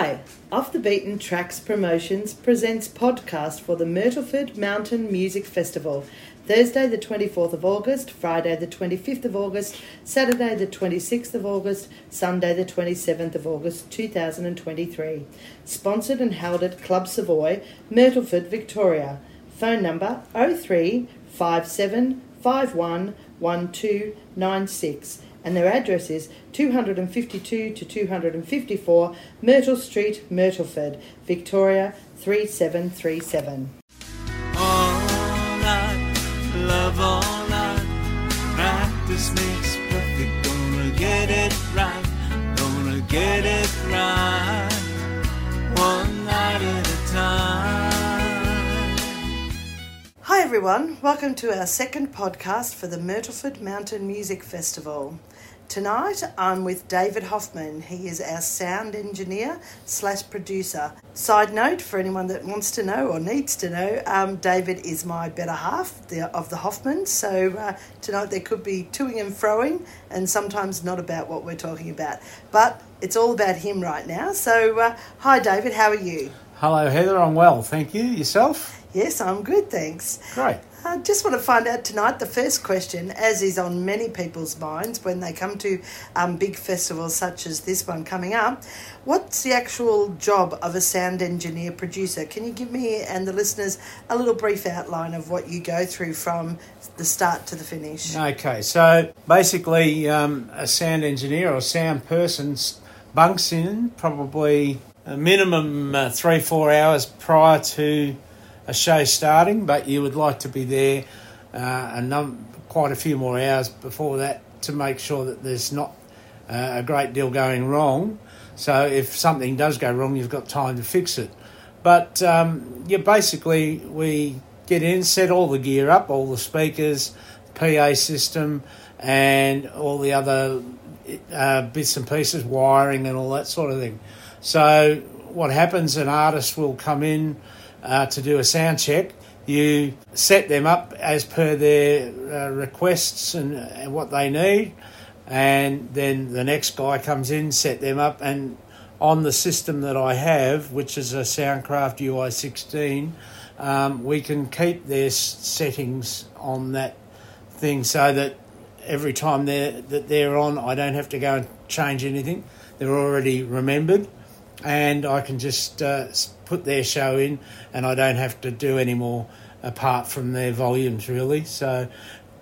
Hi, Off the Beaten Tracks Promotions presents podcast for the Myrtleford Mountain Music Festival. Thursday, the 24th of August, Friday, the 25th of August, Saturday, the 26th of August, Sunday, the 27th of August 2023. Sponsored and held at Club Savoy, Myrtleford, Victoria. Phone number 0357 511296 and their address is 252 to 254 Myrtle Street, Myrtleford, Victoria 3737. all night, love all night. Practice makes perfect. Gonna get it right. Gonna get it right. One night at a time. Hi everyone, welcome to our second podcast for the Myrtleford Mountain Music Festival. Tonight I'm with David Hoffman. He is our sound engineer slash producer. Side note for anyone that wants to know or needs to know, um, David is my better half the, of the Hoffman. So uh, tonight there could be toing and froing and sometimes not about what we're talking about. But it's all about him right now. So uh, hi David, how are you? Hello, Heather. I'm well, thank you. Yourself? Yes, I'm good, thanks. Great. I just want to find out tonight the first question, as is on many people's minds when they come to um, big festivals such as this one coming up. What's the actual job of a sound engineer producer? Can you give me and the listeners a little brief outline of what you go through from the start to the finish? Okay, so basically, um, a sound engineer or sound person bunks in probably a minimum uh, three, four hours prior to a show starting, but you would like to be there uh, a num- quite a few more hours before that to make sure that there's not uh, a great deal going wrong. So if something does go wrong, you've got time to fix it. But um, yeah, basically we get in, set all the gear up, all the speakers, PA system, and all the other uh, bits and pieces, wiring and all that sort of thing. So what happens? An artist will come in uh, to do a sound check. You set them up as per their uh, requests and, and what they need, and then the next guy comes in, set them up, and on the system that I have, which is a Soundcraft UI16, um, we can keep their settings on that thing so that every time they're, that they're on, I don't have to go and change anything. They're already remembered, and I can just uh, put their show in, and I don't have to do any more apart from their volumes, really. So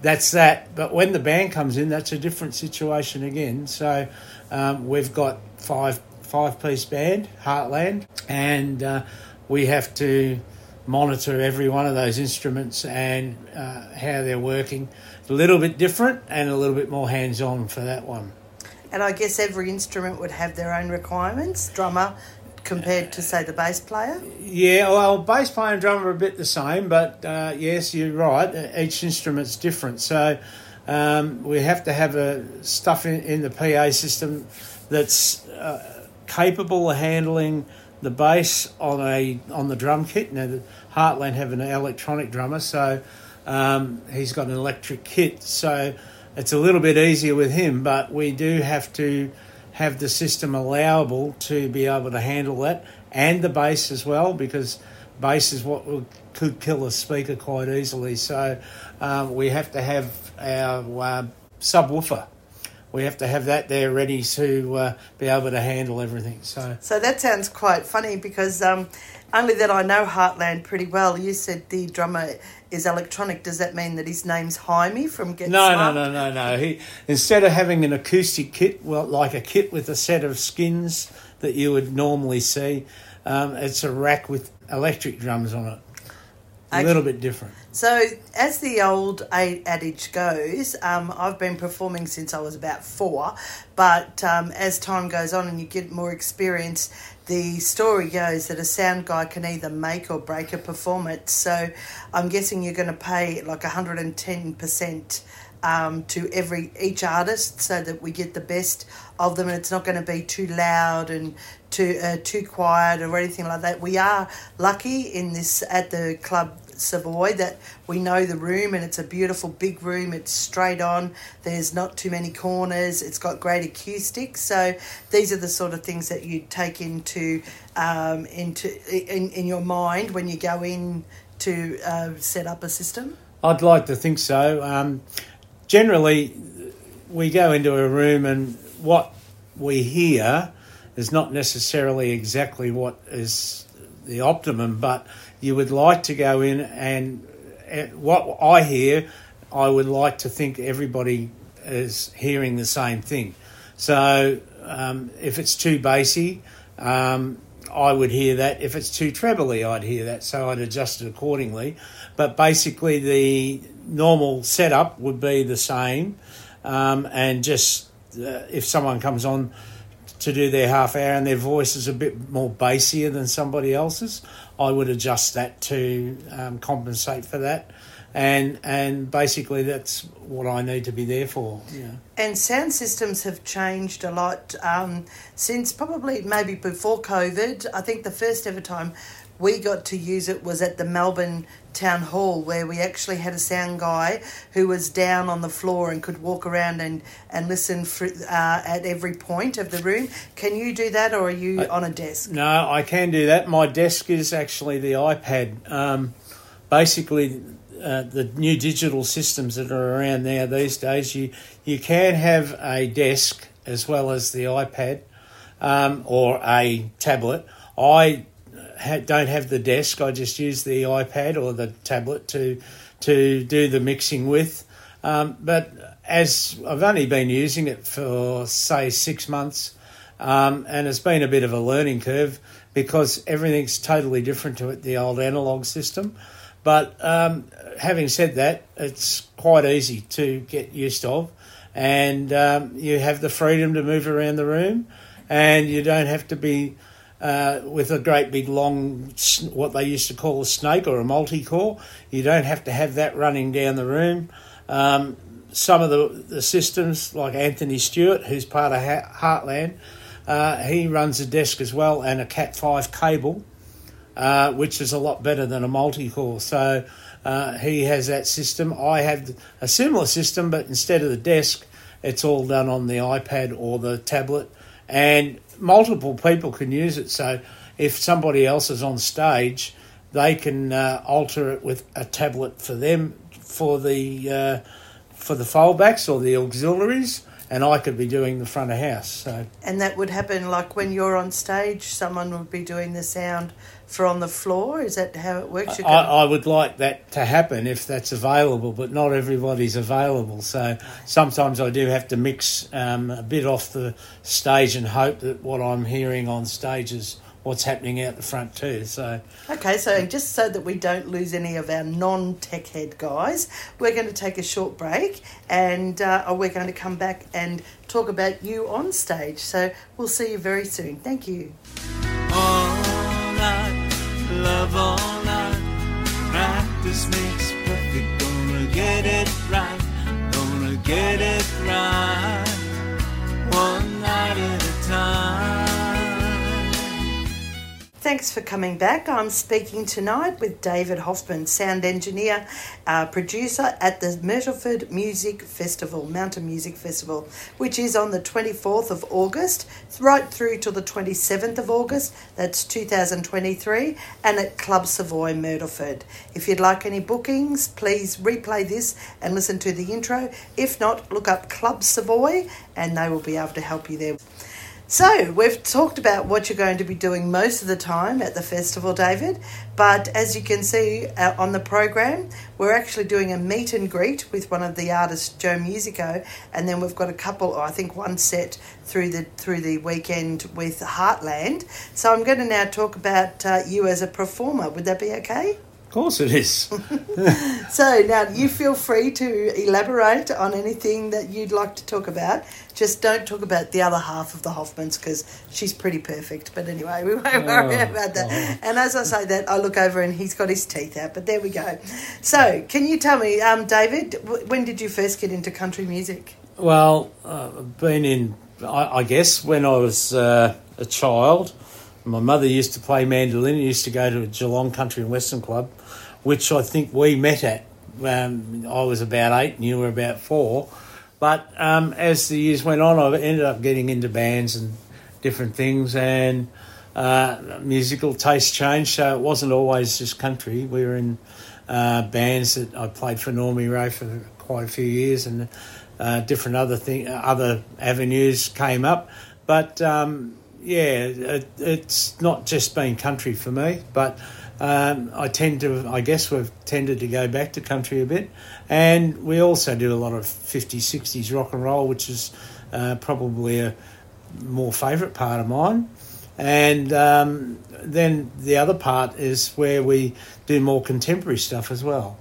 that's that. But when the band comes in, that's a different situation again. So um, we've got five five piece band, Heartland, and uh, we have to monitor every one of those instruments and uh, how they're working. A little bit different and a little bit more hands on for that one. And I guess every instrument would have their own requirements, drummer compared to, say, the bass player. Yeah, well, bass player and drummer are a bit the same, but uh, yes, you're right. Each instrument's different, so um, we have to have a stuff in, in the PA system that's uh, capable of handling the bass on a on the drum kit. Now, Heartland have an electronic drummer, so um, he's got an electric kit, so it's a little bit easier with him. But we do have to have the system allowable to be able to handle that and the bass as well because bass is what could kill a speaker quite easily. So um, we have to have our uh, subwoofer we have to have that there ready to uh, be able to handle everything so So that sounds quite funny because um, only that I know Heartland pretty well. You said the drummer is electronic. Does that mean that his name's Hymie from Get no, Smart? no, no, no, no. He instead of having an acoustic kit, well, like a kit with a set of skins that you would normally see, um, it's a rack with electric drums on it. A Okay. little bit different. So, as the old adage goes, um, I've been performing since I was about four, but um, as time goes on and you get more experience, the story goes that a sound guy can either make or break a performance. So, I'm guessing you're going to pay like 110% um, to every each artist so that we get the best of them and it's not going to be too loud and too uh, too quiet or anything like that. We are lucky in this at the club Savoy that we know the room and it's a beautiful big room. It's straight on. There's not too many corners. It's got great acoustics. So these are the sort of things that you take into um, into in, in your mind when you go in to uh, set up a system. I'd like to think so. Um, generally, we go into a room and what we hear is not necessarily exactly what is the optimum, but you would like to go in and what I hear, I would like to think everybody is hearing the same thing. So um, if it's too bassy, um, I would hear that. If it's too trebly, I'd hear that. So I'd adjust it accordingly. But basically, the normal setup would be the same. Um, and just uh, if someone comes on to do their half hour and their voice is a bit more bassier than somebody else's, I would adjust that to um, compensate for that. And and basically that's what I need to be there for. Yeah. And sound systems have changed a lot um, since probably maybe before COVID. I think the first ever time we got to use it was at the Melbourne Town Hall, where we actually had a sound guy who was down on the floor and could walk around and, and listen for, uh, at every point of the room. Can you do that, or are you I, on a desk? No, I can do that. My desk is actually the iPad. Um, basically, uh, the new digital systems that are around now these days, you you can have a desk as well as the iPad um, or a tablet. I ha- don't have the desk. I just use the iPad or the tablet to to do the mixing with. Um, but as I've only been using it for say six months, um, and it's been a bit of a learning curve because everything's totally different to it, the old analog system. But um, having said that, it's quite easy to get used of, and um, you have the freedom to move around the room, and you don't have to be uh, with a great big long, what they used to call a snake or a multi core. You don't have to have that running down the room. Um, some of the, the systems, like Anthony Stewart, who's part of Heartland, uh, he runs a desk as well and a Cat 5 cable, uh, which is a lot better than a multi core. So uh, he has that system. I have a similar system, but instead of the desk, it's all done on the iPad or the tablet. And multiple people can use it. So if somebody else is on stage, they can uh, alter it with a tablet for them for the uh, for the foldbacks or the auxiliaries, and I could be doing the front of house. So and that would happen like when you're on stage, someone would be doing the sound for on the floor? Is that how it works? I, I, would like that to happen if that's available, but not everybody's available. So sometimes I do have to mix um, a bit off the stage and hope that what I'm hearing on stage is what's happening out the front too. So okay, so just so that we don't lose any of our non-tech head guys, we're going to take a short break, and uh, we're going to come back and talk about you on stage. So we'll see you very soon. Thank you. Love all night. Practice makes perfect, gonna get it right, gonna get it right. One night at a time. Thanks for coming back. I'm speaking tonight with David Hoffman, sound engineer, uh, producer at the Myrtleford Music Festival, Mountain Music Festival, which is on the 24th of August, right through to the 27th of August, that's 2023, and at Club Savoy, Myrtleford. If you'd like any bookings, please replay this and listen to the intro. If not, look up Club Savoy and they will be able to help you there. So, we've talked about what you're going to be doing most of the time at the festival, David. But as you can see uh, on the program, we're actually doing a meet and greet with one of the artists, Joe Musico, and then we've got a couple, I think one set through the through the weekend with Heartland. So, I'm going to now talk about uh, you as a performer. Would that be okay? Of course it is. So now you feel free to elaborate on anything that you'd like to talk about. Just don't talk about the other half of the Hoffmans because she's pretty perfect. But anyway, we won't worry Oh, about that. And as I say that, I look over and he's got his teeth out. But there we go. So can you tell me, um, David, w- when did you first get into country music? Well, uh, I've been in, I, I guess, when I was uh, a child. My mother used to play mandolin. and used to go to Geelong Country and Western Club, which I think we met at. Um, I was about eight and you were about four. But um, as the years went on, I ended up getting into bands and different things, and uh, musical taste changed. So it wasn't always just country. We were in uh, bands that I played for Normie Rowe for quite a few years, and uh, different other thing, other avenues came up. But um, yeah, it, it's not just been country for me, but um, I tend to, I guess we've tended to go back to country a bit. And we also do a lot of 50s, 60s rock and roll, which is uh, probably a more favourite part of mine. And um, then the other part is where we do more contemporary stuff as well.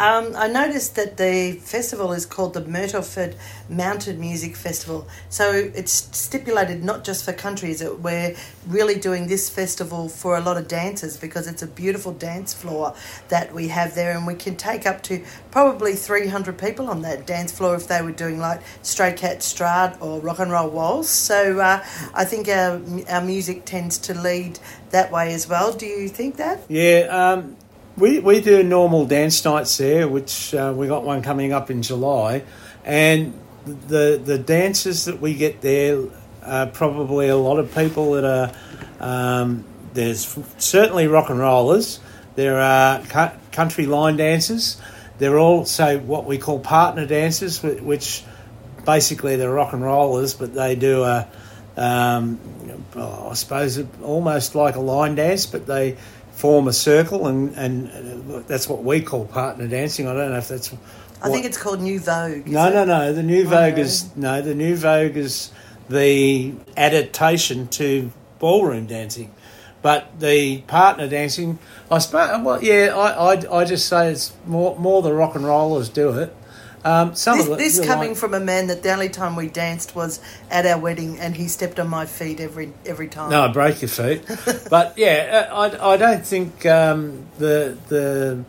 Um, I noticed that the festival is called the Myrtleford Mountain Music Festival. So it's stipulated not just for it? We're really doing this festival for a lot of dancers because it's a beautiful dance floor that we have there, and we can take up to probably 300 people on that dance floor if they were doing like Stray Cat Strut or Rock and Roll Waltz. So uh, I think our, our music tends to lead that way as well. Do you think that? Yeah, um, we, we do normal dance nights there, which uh, we got one coming up in July, and the the dances that we get there are probably a lot of people that are um, there's certainly rock and rollers, there are cu- country line dancers, there are also what we call partner dancers, which basically they're rock and rollers, but they do a um, I suppose almost like a line dance, but they form a circle, and, and uh, that's what we call partner dancing. I don't know if that's. I think it's called New Vogue. no, it? no, no. The new Oh, Vogue is no. The new Vogue is the adaptation to ballroom dancing, but the partner dancing. I suppose. Well, yeah. I, I, I just say it's more more the rock and rollers do it. Um, some This, of it, this coming like- from a man that the only time we danced was at our wedding, and he stepped on my feet every every time. No, I break your feet. but yeah, I, I don't think um, the the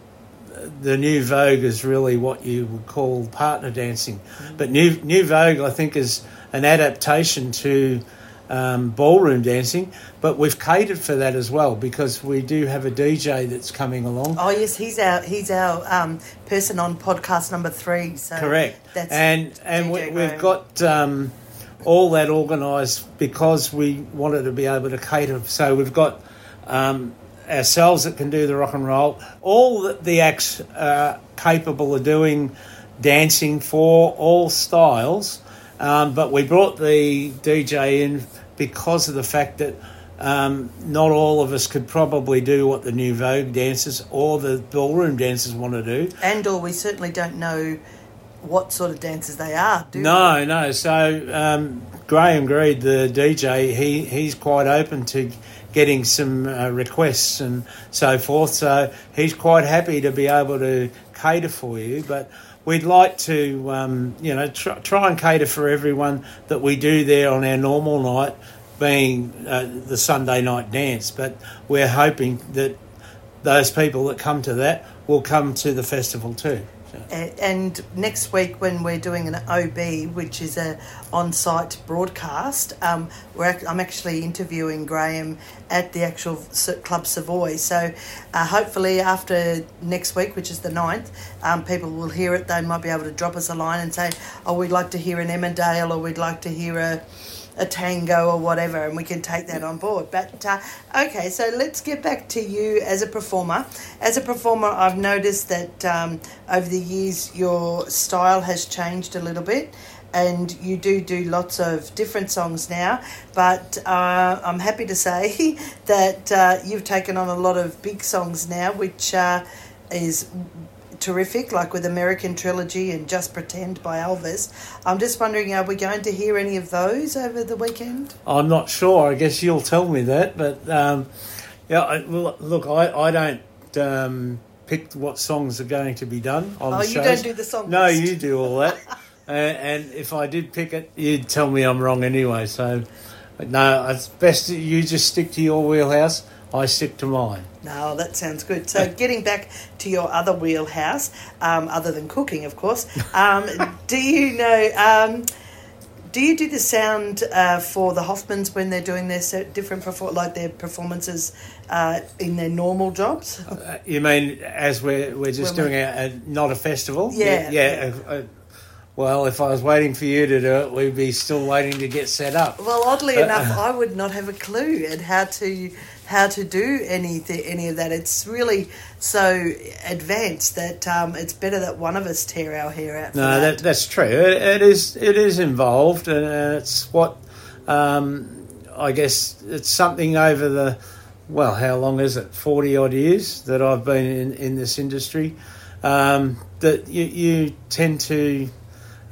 the new Vogue is really what you would call partner dancing. But new new Vogue, I think, is an adaptation to um, ballroom dancing. But we've catered for that as well because we do have a DJ that's coming along. Oh yes, he's our he's our um, person on podcast number three. So Correct. That's and and DJ we, we've got um, all that organised because we wanted to be able to cater. So we've got um, ourselves that can do the rock and roll. All the, the acts are capable of doing dancing for all styles. Um, but we brought the DJ in because of the fact that um, not all of us could probably do what the new Vogue dancers or the ballroom dancers want to do. and or we certainly don't know what sort of dancers they are. Do we? No, no. So um, Graham Greed, the DJ, he he's quite open to getting some uh, requests and so forth. So he's quite happy to be able to cater for you, but. We'd like to, um, you know, try, try and cater for everyone that we do there on our normal night, being uh, the Sunday night dance. But we're hoping that those people that come to that will come to the festival too. So. And next week, when we're doing an OB, which is a on-site broadcast, um, ac- I'm actually interviewing Graham at the actual Club Savoy. So uh, hopefully, after next week, which is the 9th, um, people will hear it. They might be able to drop us a line and say, "Oh, we'd like to hear an Emmerdale, or we'd like to hear a." a tango or whatever, and we can take that on board. But uh, okay, so let's get back to you as a performer. As a performer, I've noticed that um, over the years your style has changed a little bit. And you do do lots of different songs now, but uh, I'm happy to say that uh, you've taken on a lot of big songs now, which uh, is terrific, like with American Trilogy and Just Pretend by Elvis. I'm just wondering, are we going to hear any of those over the weekend? I'm not sure. I guess you'll tell me that. But um, yeah, I, well, look, I, I don't um, pick what songs are going to be done on Oh, the you shows. don't do the song No, list. you do all that. uh, and if I did pick it, you'd tell me I'm wrong anyway. So, no, it's best that you just stick to your wheelhouse. I stick to mine. No, that sounds good. So, getting back to your other wheelhouse, um, other than cooking, of course, um, do you know? Um, do you do the sound uh, for the Hoffmans when they're doing their different perfor- like their performances uh, in their normal jobs? Uh, you mean as we're we're just When doing a, a not a festival? Yeah, yeah. uh, uh, well, if I was waiting for you to do it, we'd be still waiting to get set up. Well, oddly Uh, enough, I would not have a clue at how to how to do anything any of that. It's really so advanced that um, it's better that one of us tear our hair out. No, that, that's true. It, it is it is involved, and it's what um, I guess it's something over the well, how long is it? Forty odd years that I've been in, in this industry. Um, that you, you tend to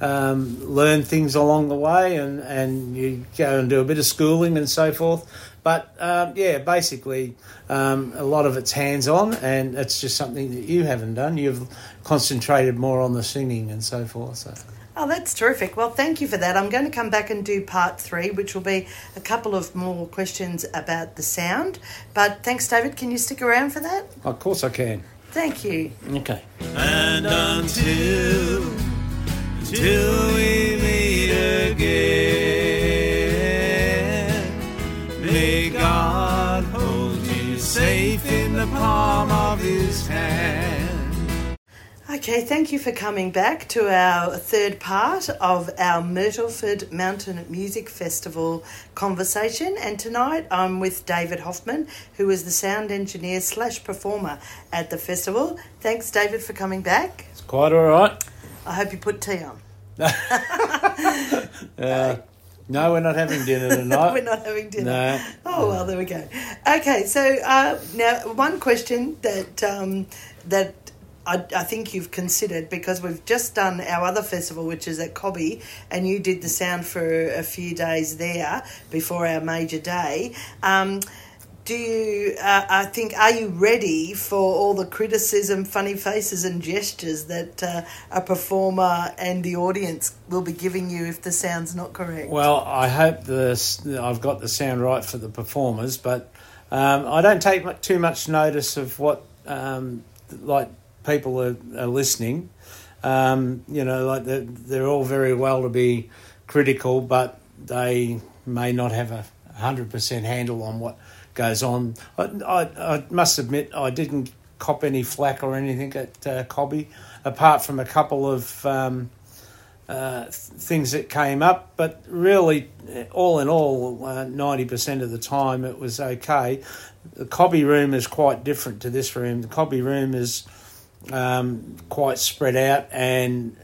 um, learn things along the way, and, and you go and do a bit of schooling and so forth. But um, yeah, basically, um, a lot of it's hands on, and it's just something that you haven't done. You've concentrated more on the singing and so forth. So. Oh, that's terrific. Well, thank you for that. I'm going to come back and do part three, which will be a couple of more questions about the sound. But thanks, David. Can you stick around for that? Of course, I can. Thank you. Okay. And until, till Okay, thank you for coming back to our third part of our Myrtleford Mountain Music Festival conversation. And tonight I'm with David Hoffman, who is the sound engineer slash performer at the festival. Thanks, David, for coming back. It's quite all right. I hope you put tea on. Uh, no, we're not having dinner tonight. We're not having dinner. No. Oh well, there we go. Okay, so uh, now one question that um, that I, I think you've considered because we've just done our other festival, which is at Cobby, and you did the sound for a few days there before our major day. Um, do you? Uh, I think. Are you ready for all the criticism, funny faces, and gestures that uh, a performer and the audience will be giving you if the sound's not correct? Well, I hope this, I've got the sound right for the performers, but um, I don't take too much notice of what um, like people are, are listening. Um, you know, like they're, they're all very well to be critical, but they may not have a hundred percent handle on what goes on. I, I, I must admit, I didn't cop any flack or anything at uh, Cobby, apart from a couple of. Um, uh, things that came up, but really, all in all, uh, ninety percent of the time it was okay. The Cobby room is quite different to this room. The Cobby room is um, quite spread out and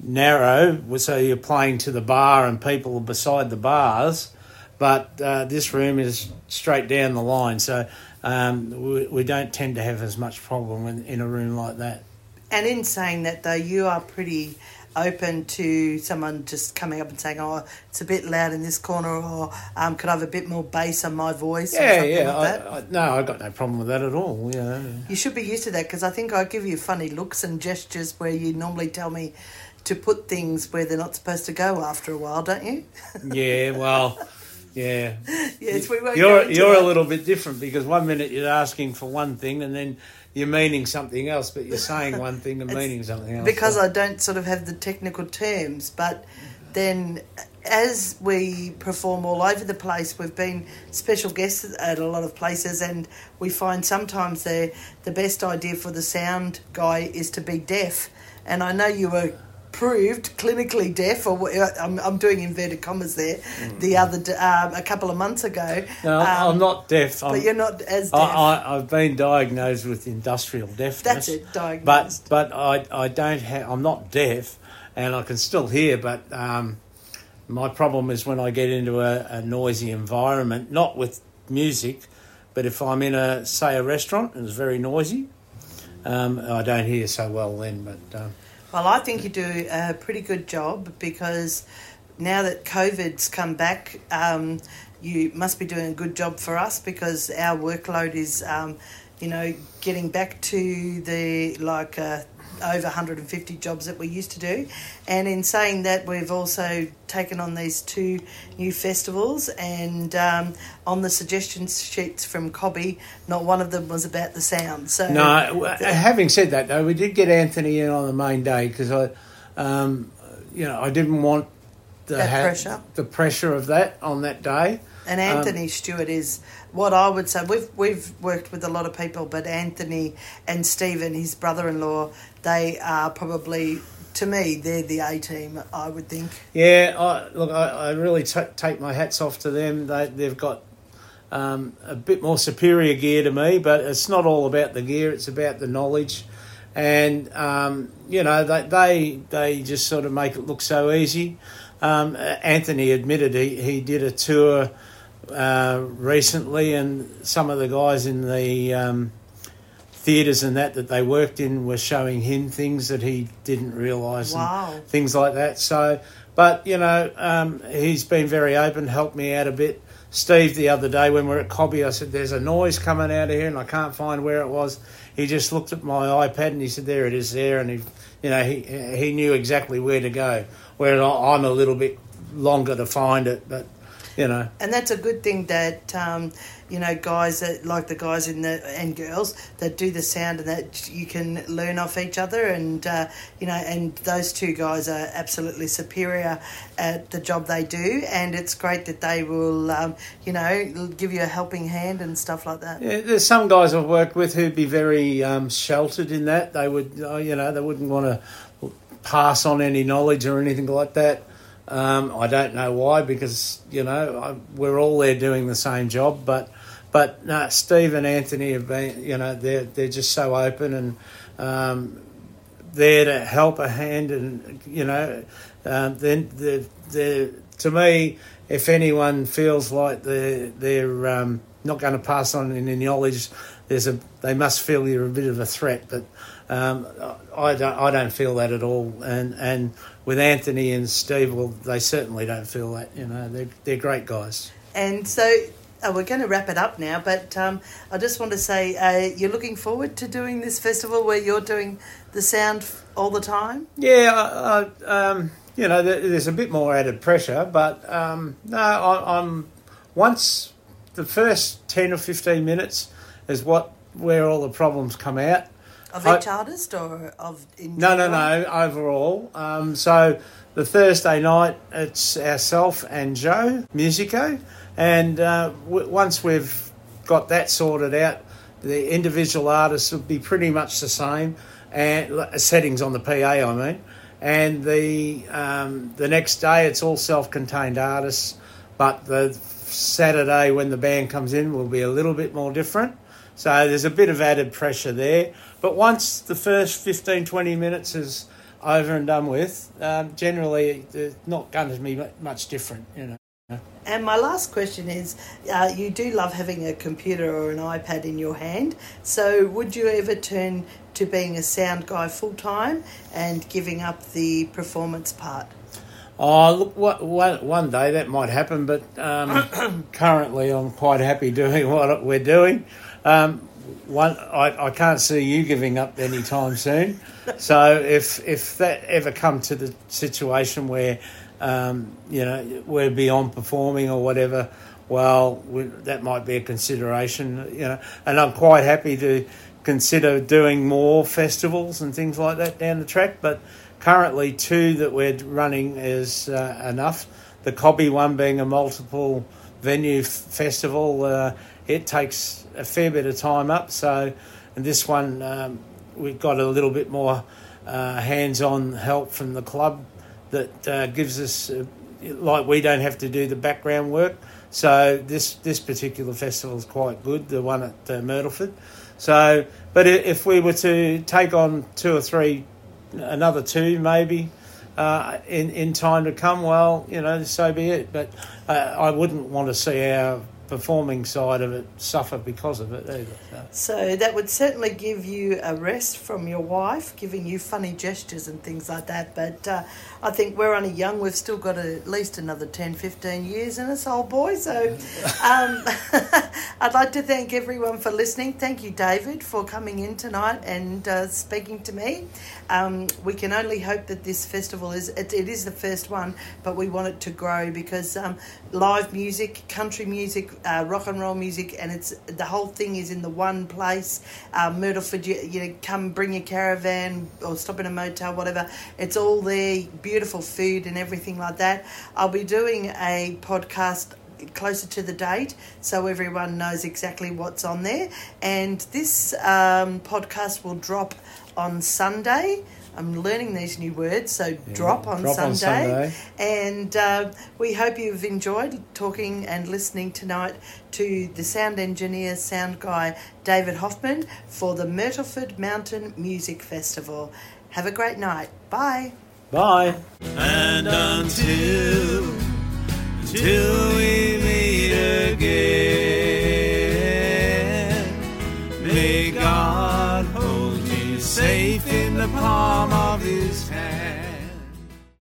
narrow, so you're playing to the bar and people are beside the bars. But uh, this room is straight down the line, so um, we, we don't tend to have as much problem in, in a room like that. And in saying that, though, you are pretty open to someone just coming up and saying, "Oh, it's a bit loud in this corner," or um, "Could I have a bit more bass on my voice?" or Yeah, something yeah. like that. I, I, no, I got no problem with that at all. Know. You should be used to that because I think I give you funny looks and gestures where you normally tell me to put things where they're not supposed to go after a while, don't you? Yeah, well, yeah. yes, we won't. You're you're that. a little bit different because one minute you're asking for one thing and then you're meaning something else, but you're saying one thing and meaning something else. because So- I don't sort of have the technical terms, but then as we perform all over the place, we've been special guests at a lot of places, and we find sometimes the the best idea for the sound guy is to be deaf. And I know you were proved clinically deaf, or I'm, I'm doing inverted commas there. The other um, a couple of months ago, Mm. no, um, I'm not deaf. I'm, but you're not as deaf. I, I've been diagnosed with industrial deafness. That's it, diagnosed. But but I I don't have. I'm not deaf, and I can still hear. But um, my problem is when I get into a, a noisy environment, not with music, but if I'm in a say a restaurant and it's very noisy, um, I don't hear so well then. But um, Well, I think you do a pretty good job because now that COVID's come back, um, you must be doing a good job for us because our workload is um, you know, getting back to the like uh, over 150 jobs that we used to do. And in saying that, we've also taken on these two new festivals. And um, on the suggestion sheets from Cobby, not one of them was about the sound. So No, w- having said that, though, we did get Anthony in on the main day because I, um, you know, I didn't want the That ha- pressure. the pressure of that on that day. And Anthony Stewart is what I would say. We've we've worked with a lot of people, but Anthony and Stephen, his brother-in-law, they are probably to me they're the A team. I would think. Yeah, I, look, I, I really ta take my hats off to them. They, they've got um, a bit more superior gear to me, but it's not all about the gear; it's about the knowledge. And um, you know, they, they they just sort of make it look so easy. Um, Anthony admitted he, he did a tour uh, recently, and some of the guys in the um, theatres and that that they worked in were showing him things that he didn't realise. and Things like that. So, but you know, um, he's been very open, helped me out a bit. Steve, the other day when we were at Cobby, I said, "There's a noise coming out of here, and I can't find where it was." He just looked at my iPad and he said, "There it is, there," and he, you know, he he knew exactly where to go. Where I'm a little bit longer to find it, but you know, And that's a good thing that um, you know guys that like the guys in the and girls that do the sound and that you can learn off each other and uh, you know and those two guys are absolutely superior at the job they do and it's great that they will um, you know give you a helping hand and stuff like that. Yeah, there's some guys I've worked with who'd be very um, sheltered in that. They would, uh, you know, they wouldn't want to pass on any knowledge or anything like that. Um, I don't know why, because you know I, we're all there doing the same job. But but no, Steve and Anthony have been, you know, they're they're just so open and um, there to help a hand, and you know, um, then the the to me, if anyone feels like they're they're um, not going to pass on any knowledge, there's a they must feel you're a bit of a threat. But um, I don't I don't feel that at all, and and with Anthony and Steve, well, they certainly don't feel that. You know, they're they're great guys. And so uh, we're going to wrap it up now, but um, I just want to say uh, you're looking forward to doing this festival where you're doing the sound all the time. Yeah, I, I, um, you know, there's a bit more added pressure, but um, no, I, I'm once the first ten or fifteen minutes is what where all the problems come out. Of I- each artist or of in No, no, no. Overall, um, so the Thursday night it's ourself and Joe Musico, and uh, w- once we've got that sorted out, the individual artists will be pretty much the same, and uh, settings on the PA, I mean, and the um, the next day it's all self-contained artists, but the Saturday when the band comes in will be a little bit more different. So there's a bit of added pressure there. But once the first 15, 20 minutes is over and done with, um, generally it's not going to be much different, you know. And my last question is uh, you do love having a computer or an iPad in your hand. So, would you ever turn to being a sound guy full time and giving up the performance part? Oh, look, what, one, one day that might happen, but um, currently I'm quite happy doing what we're doing. Um, one, I, I can't see you giving up anytime soon. So if if that ever come to the situation where um, you know we're beyond performing or whatever, well, we, that might be a consideration. You know, and I'm quite happy to consider doing more festivals and things like that down the track. But currently, two that we're running is uh, enough. The Cobby one being a multiple venue f- festival, uh, it takes a fair bit of time up. So, and this one um, we've got a little bit more uh, hands-on help from the club that uh, gives us uh, like we don't have to do the background work. So this this particular festival is quite good, the one at uh, Myrtleford. So, but if we were to take on two or three, another two maybe, uh, in in time to come, well, you know, so be it. But uh, I wouldn't want to see our performing side of it suffer because of it either. So. So that would certainly give you a rest from your wife, giving you funny gestures and things like that. But uh, I think we're only young. We've still got at least another 10, 15 years in us, old boy. So um, I'd like to thank everyone for listening. Thank you, David, for coming in tonight and uh, speaking to me. Um, we can only hope that this festival is, it, it is the first one, but we want it to grow because um, live music, country music, uh, rock and roll music, and it's the whole thing is in the one place. Uh, Myrtleford, you, you come bring your caravan or stop in a motel, whatever. It's all there, beautiful food and everything like that. I'll be doing a podcast closer to the date so everyone knows exactly what's on there. And this um, podcast will drop on Sunday. I'm learning these new words, so drop, on, drop on Sunday. Sunday. And uh, we hope you've enjoyed talking and listening tonight to the sound engineer, sound guy, David Hoffman, for the Myrtleford Mountain Music Festival. Have a great night. Bye. Bye. And until, till we meet again, may God hold you safe in the palm of his.